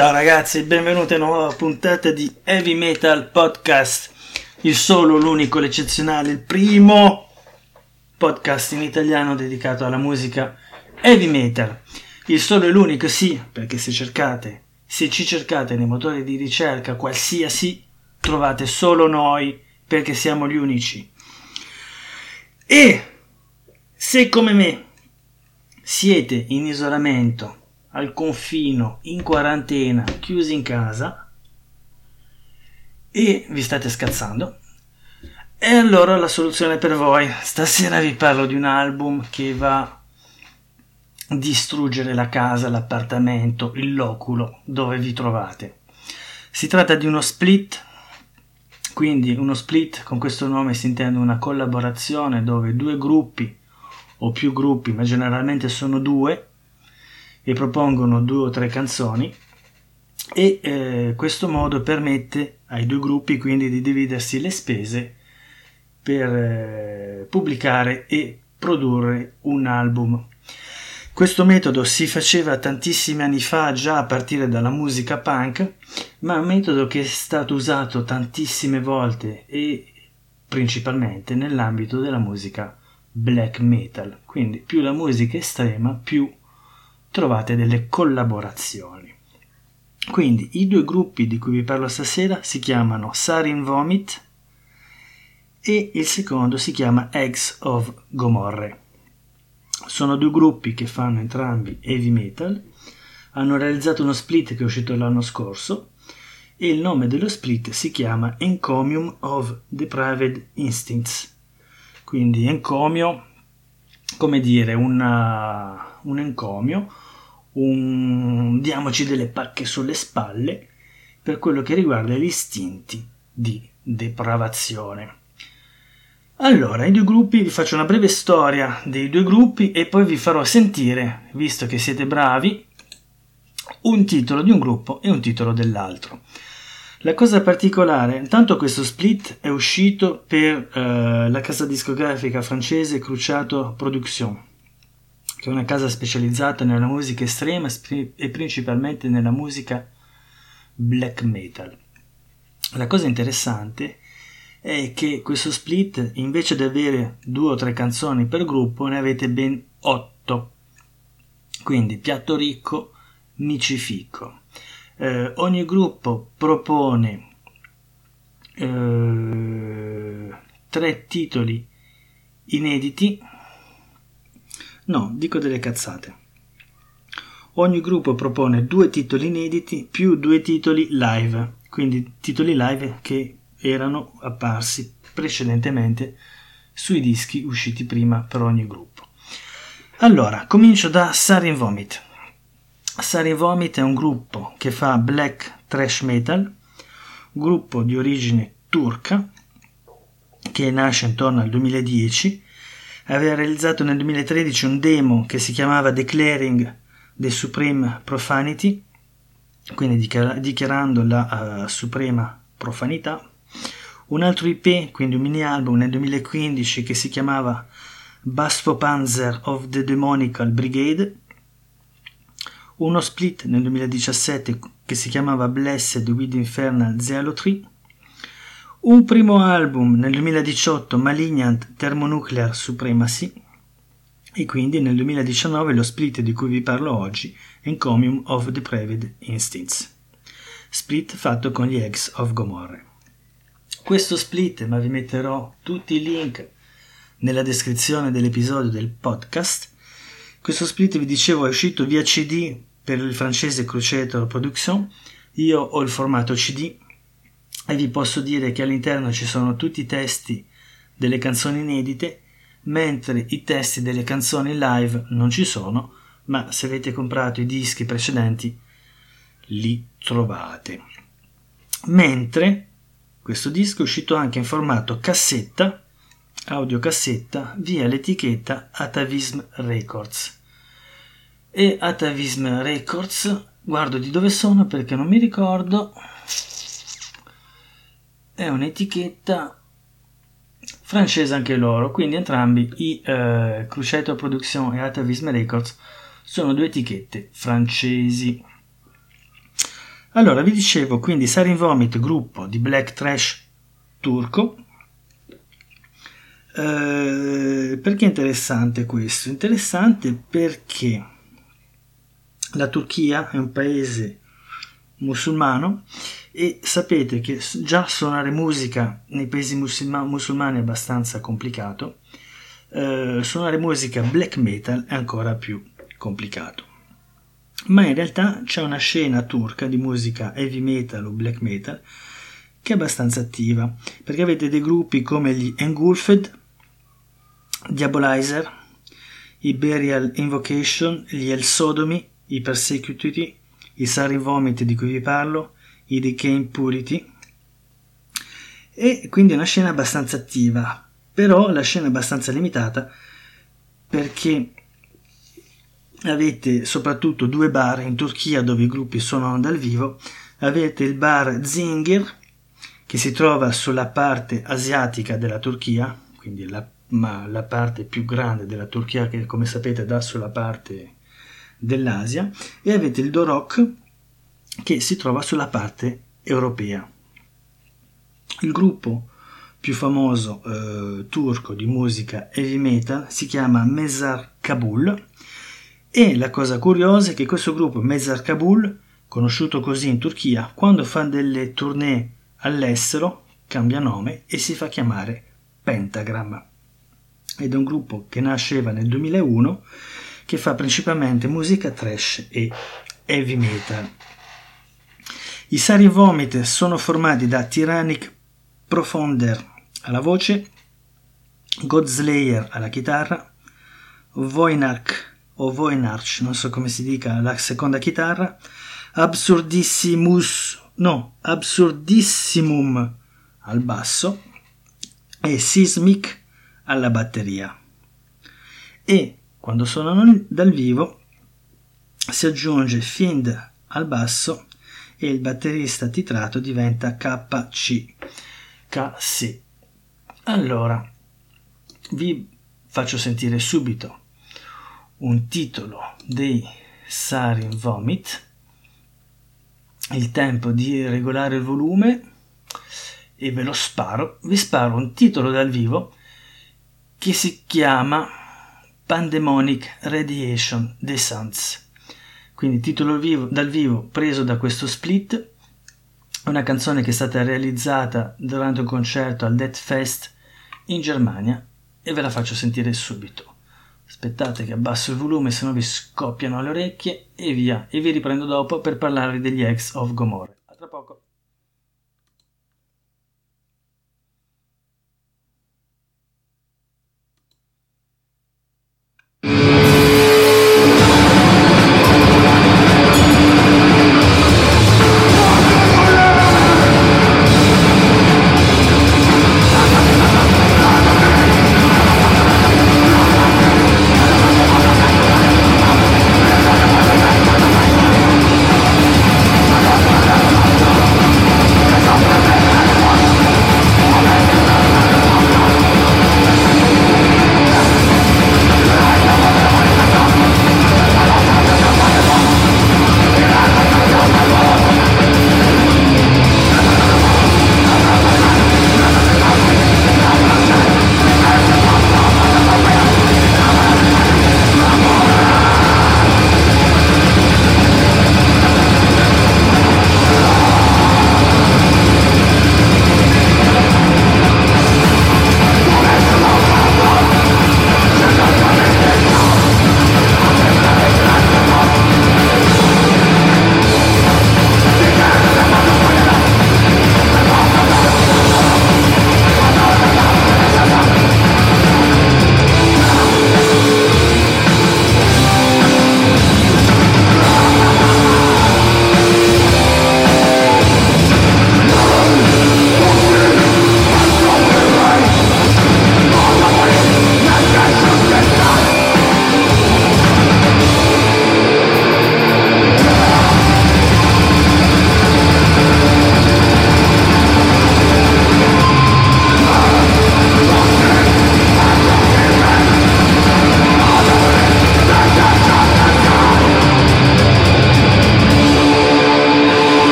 Ciao ragazzi, benvenuti a una nuova puntata di Heavy Metal Podcast, il solo, l'unico, l'eccezionale, il primo podcast in italiano dedicato alla musica heavy metal. Il solo e l'unico, sì, perché se cercate, se ci cercate nei motori di ricerca qualsiasi, trovate solo noi, perché siamo gli unici. E se come me siete in isolamento al confino, in quarantena, chiusi in casa e vi state scazzando. E allora la soluzione per voi. Stasera vi parlo di un album che va a distruggere la casa, l'appartamento, il loculo dove vi trovate. Si tratta di uno split, quindi uno split con questo nome si intende una collaborazione dove due gruppi o più gruppi, ma generalmente sono due, propongono due o tre canzoni e eh, questo modo permette ai due gruppi quindi di dividersi le spese per eh, pubblicare e produrre un album. Questo metodo si faceva tantissimi anni fa già a partire dalla musica punk, ma è un metodo che è stato usato tantissime volte e principalmente nell'ambito della musica black metal. Quindi più la musica estrema, più trovate delle collaborazioni. Quindi i due gruppi di cui vi parlo stasera si chiamano Sarin Vomit e il secondo si chiama Eggs of Gomorre. Sono due gruppi che fanno entrambi heavy metal, hanno realizzato uno split che è uscito l'anno scorso e il nome dello split si chiama Encomium of Depraved Instincts. Quindi encomio, come dire, una, un encomio, un diamoci delle pacche sulle spalle per quello che riguarda gli istinti di depravazione. Allora, i due gruppi, vi faccio una breve storia dei due gruppi e poi vi farò sentire, visto che siete bravi, un titolo di un gruppo e un titolo dell'altro. La cosa particolare, intanto questo split è uscito per eh, la casa discografica francese Cruciato Production, che è una casa specializzata nella musica estrema e principalmente nella musica black metal. La cosa interessante è che questo split, invece di avere due o tre canzoni per gruppo, ne avete ben otto. Quindi piatto ricco, micifico. Eh, ogni gruppo propone eh, tre titoli inediti No, dico delle cazzate. Ogni gruppo propone due titoli inediti più due titoli live, quindi titoli live che erano apparsi precedentemente sui dischi usciti prima per ogni gruppo. Allora, comincio da Sarin Vomit. Sarin Vomit è un gruppo che fa black trash metal, gruppo di origine turca che nasce intorno al 2010 aveva realizzato nel 2013 un demo che si chiamava Declaring the Supreme Profanity, quindi dichiarando la uh, suprema profanità. Un altro IP, quindi un mini album nel 2015 che si chiamava Basfo Panzer of the Demonical Brigade. Uno split nel 2017 che si chiamava Blessed with Infernal Zealotry un primo album nel 2018 Malignant Thermonuclear Supremacy. E quindi nel 2019 lo split di cui vi parlo oggi, Encomium of Depraved Instincts, split fatto con gli ex of Gomorre. Questo split, ma vi metterò tutti i link nella descrizione dell'episodio del podcast, questo split vi dicevo è uscito via CD per il francese Crusader Production, io ho il formato CD e vi posso dire che all'interno ci sono tutti i testi delle canzoni inedite, mentre i testi delle canzoni live non ci sono, ma se avete comprato i dischi precedenti li trovate. Mentre questo disco è uscito anche in formato cassetta, audiocassetta, via l'etichetta Atavism Records. E Atavism Records, guardo di dove sono perché non mi ricordo, è un'etichetta francese anche loro, quindi entrambi i eh, Crucetto Production e Atavism Records sono due etichette francesi. Allora, vi dicevo quindi Sarin Vomit, gruppo di black trash turco. Eh, perché è interessante questo? Interessante perché la Turchia è un paese musulmano e sapete che già suonare musica nei paesi musulma- musulmani è abbastanza complicato, eh, suonare musica black metal è ancora più complicato. Ma in realtà c'è una scena turca di musica heavy metal o black metal che è abbastanza attiva, perché avete dei gruppi come gli Engulfed, Diabolizer, i Burial Invocation, gli El Sodomy, i Persecuted, i Sari Vomit di cui vi parlo, i Decay Impurity, e quindi è una scena abbastanza attiva, però la scena è abbastanza limitata perché avete soprattutto due bar in Turchia dove i gruppi suonano dal vivo, avete il bar Zinger che si trova sulla parte asiatica della Turchia, quindi la, la parte più grande della Turchia che come sapete dà sulla parte dell'Asia, e avete il Dorok che si trova sulla parte europea. Il gruppo più famoso eh, turco di musica heavy metal si chiama Mezar Kabul e la cosa curiosa è che questo gruppo Mezar Kabul, conosciuto così in Turchia, quando fa delle tournée all'estero cambia nome e si fa chiamare Pentagram. Ed è un gruppo che nasceva nel 2001 che fa principalmente musica trash e heavy metal. I Sari Vomit sono formati da Tyrannic Profonder alla voce, Godslayer alla chitarra, Voinarch o Voinarch, non so come si dica la seconda chitarra, Absurdissimus no, Absurdissimum al basso e Sismic alla batteria. E quando suonano dal vivo si aggiunge Fiend al basso e il batterista titrato diventa KC. KC. Allora, vi faccio sentire subito un titolo dei Sarin Vomit il tempo di regolare il volume e ve lo sparo. Vi sparo un titolo dal vivo che si chiama Pandemonic Radiation The. Quindi titolo vivo, dal vivo preso da questo split, una canzone che è stata realizzata durante un concerto al Death Fest in Germania e ve la faccio sentire subito. Aspettate che abbasso il volume, se no vi scoppiano le orecchie e via. E vi riprendo dopo per parlarvi degli ex of Gomorrah. A tra poco.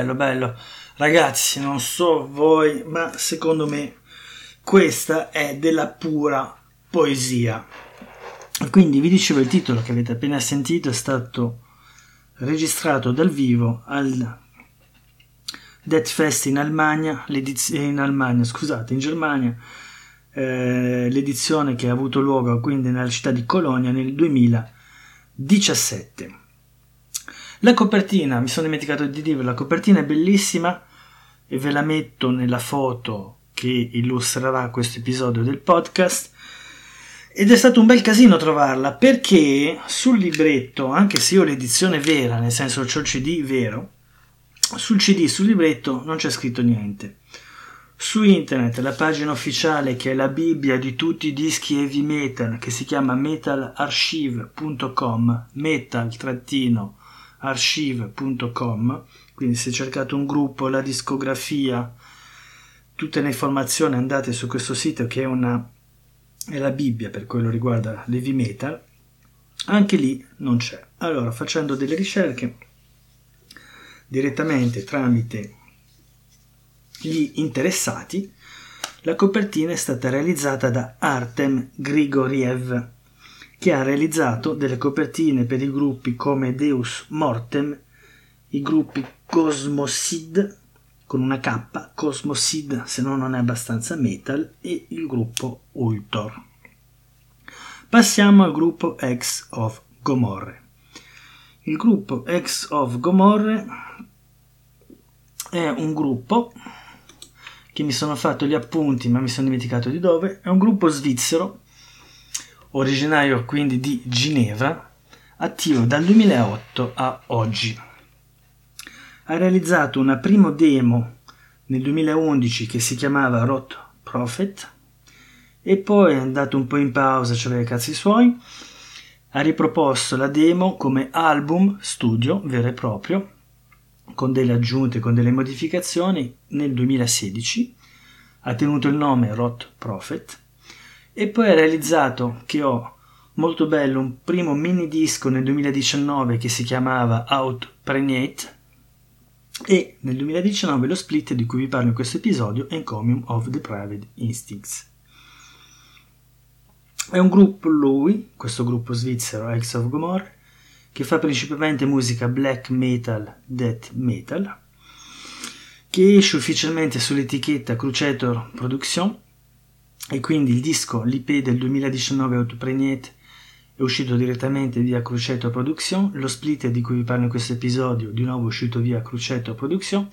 Bello, bello. Ragazzi, non so voi, ma secondo me questa è della pura poesia. Quindi vi dicevo il titolo che avete appena sentito è stato registrato dal vivo al Death Fest in Almania, in Almania, scusate, in Germania, eh, l'edizione che ha avuto luogo quindi nella città di Colonia nel 2017. La copertina, mi sono dimenticato di dire, la copertina è bellissima e ve la metto nella foto che illustrerà questo episodio del podcast. Ed è stato un bel casino trovarla perché sul libretto, anche se io ho l'edizione vera, nel senso c'ho il CD vero, sul CD, sul libretto non c'è scritto niente. Su internet la pagina ufficiale che è la Bibbia di tutti i dischi heavy metal che si chiama metalarchive.com metal-archive.com quindi se cercate un gruppo, la discografia, tutte le informazioni andate su questo sito che è, una, è la Bibbia per quello riguarda l'heavy metal anche lì non c'è. Allora facendo delle ricerche direttamente tramite gli interessati, la copertina è stata realizzata da Artem Grigoriev, che ha realizzato delle copertine per i gruppi come Deus Mortem, i gruppi Cosmosid con una K, Cosmosid se no non è abbastanza metal, e il gruppo Ultor. Passiamo al gruppo X of Gomorre. Il gruppo X of Gomorre è un gruppo che mi sono fatto gli appunti ma mi sono dimenticato di dove, è un gruppo svizzero, originario quindi di Ginevra, attivo dal 2008 a oggi. Ha realizzato una prima demo nel 2011 che si chiamava Rot Prophet e poi è andato un po' in pausa, cioè i cazzi suoi, ha riproposto la demo come album studio vero e proprio con delle aggiunte, con delle modificazioni nel 2016, ha tenuto il nome Rot Prophet e poi ha realizzato che ho molto bello un primo mini disco nel 2019 che si chiamava Out Pregnate e nel 2019 lo split di cui vi parlo in questo episodio Encomium of the Private Instincts. È un gruppo lui, questo gruppo svizzero Ex of Gomorrah, che fa principalmente musica black metal, death metal, che esce ufficialmente sull'etichetta Cruciator Production e quindi il disco, l'IP del 2019 Autopregnate è uscito direttamente via Cruciator Production, lo split di cui vi parlo in questo episodio di nuovo è uscito via Cruciator Production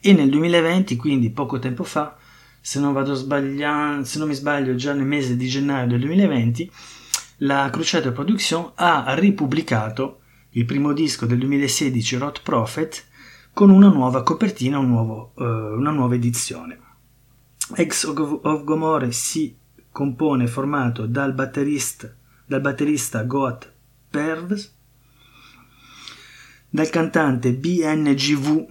e nel 2020, quindi poco tempo fa, se non, vado sbagliando, se non mi sbaglio già nel mese di gennaio del 2020, la Cruciator Production ha ripubblicato il primo disco del 2016, Rot Prophet, con una nuova copertina, un nuovo, uh, una nuova edizione. Ex of Gomorre si compone formato dal batterista, dal batterista Goat Pervs, dal cantante BNGV,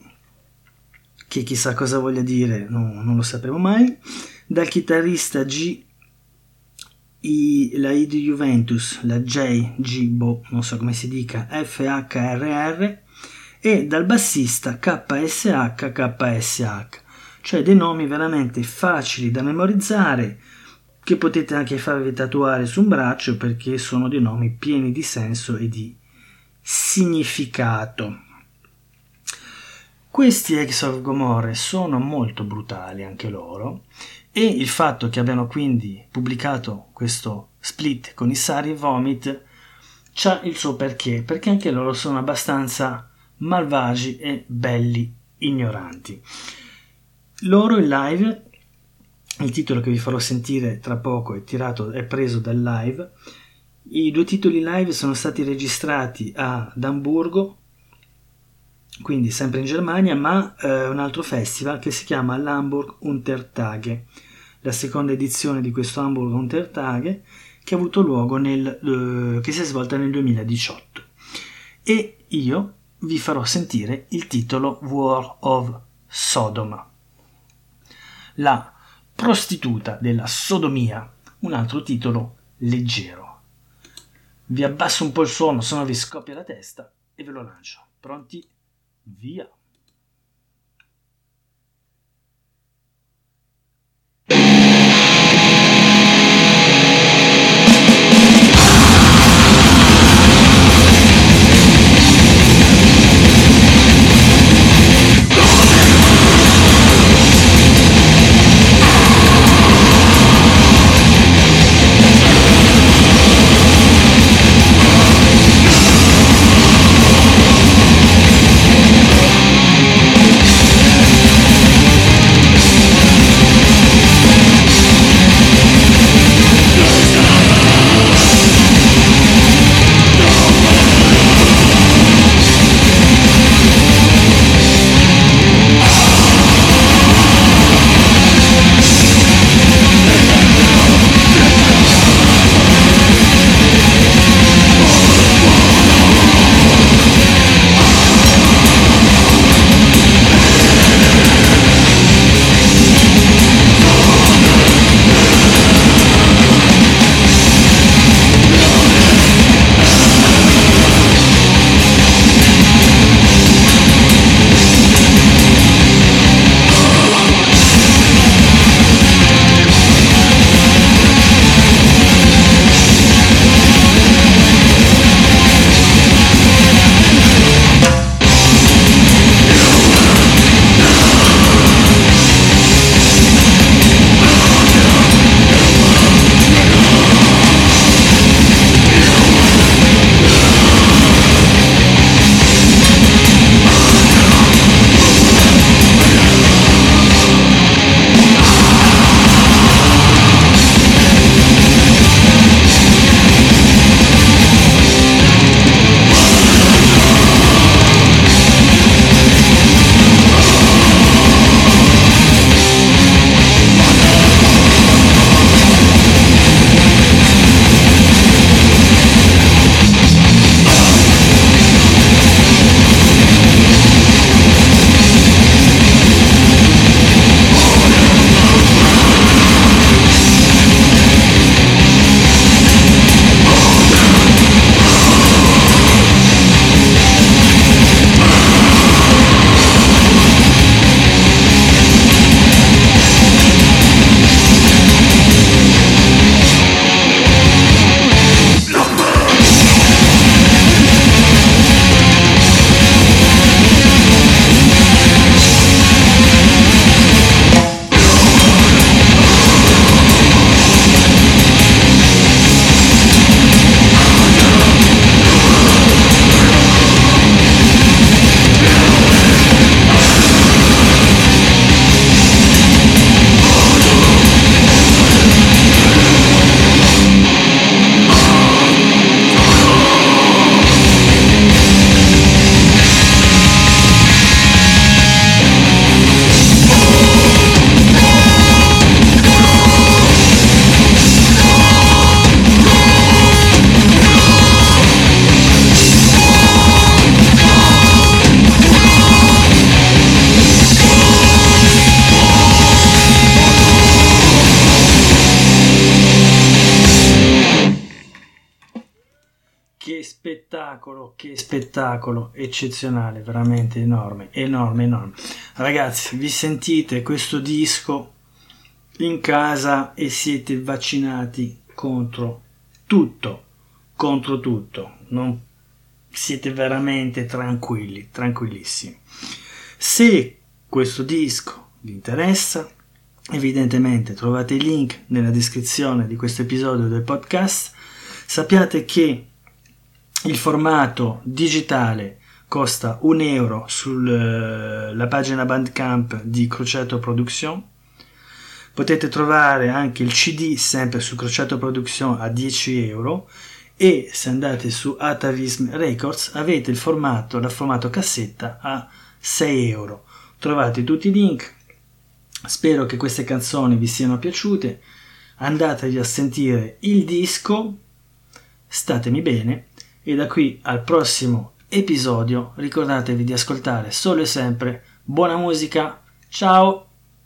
che chissà cosa voglia dire, no, non lo sapremo mai, dal chitarrista G i, la I di Juventus, la J, G, boh, non so come si dica, FHRR e dal bassista KSH, KSH, cioè dei nomi veramente facili da memorizzare che potete anche farvi tatuare su un braccio perché sono dei nomi pieni di senso e di significato. Questi ex of Gomorre sono molto brutali anche loro e il fatto che abbiano quindi pubblicato questo split con i Sari Vomit c'ha il suo perché, perché anche loro sono abbastanza malvagi e belli ignoranti. Loro in live, il titolo che vi farò sentire tra poco è tirato, è preso dal live. I due titoli live sono stati registrati ad Amburgo, quindi sempre in Germania, ma eh, un altro festival che si chiama l'Hamburg Untertage la seconda edizione di questo Hamburg Untertage che nel, uh, che si è svolta nel 2018 e io vi farò sentire il titolo War of Sodoma la prostituta della sodomia un altro titolo leggero. Vi abbasso un po' il suono se no vi scoppia la testa e ve lo lancio. Pronti? Via spettacolo, che spettacolo eccezionale, veramente enorme, enorme, enorme. Ragazzi, vi sentite questo disco in casa e siete vaccinati contro tutto, contro tutto. Non siete veramente tranquilli, tranquillissimi. Se questo disco vi interessa, evidentemente trovate il link nella descrizione di questo episodio del podcast. Sappiate che il formato digitale costa un euro sulla eh, pagina Bandcamp di Crociato Production. Potete trovare anche il CD sempre su Crociato Production a 10 euro e se andate su Atavism Records avete il formato, il formato cassetta a 6 euro. Trovate tutti i link. Spero che queste canzoni vi siano piaciute. Andatevi a sentire il disco. Statemi bene e da qui al prossimo episodio ricordatevi di ascoltare solo e sempre buona musica. Ciao!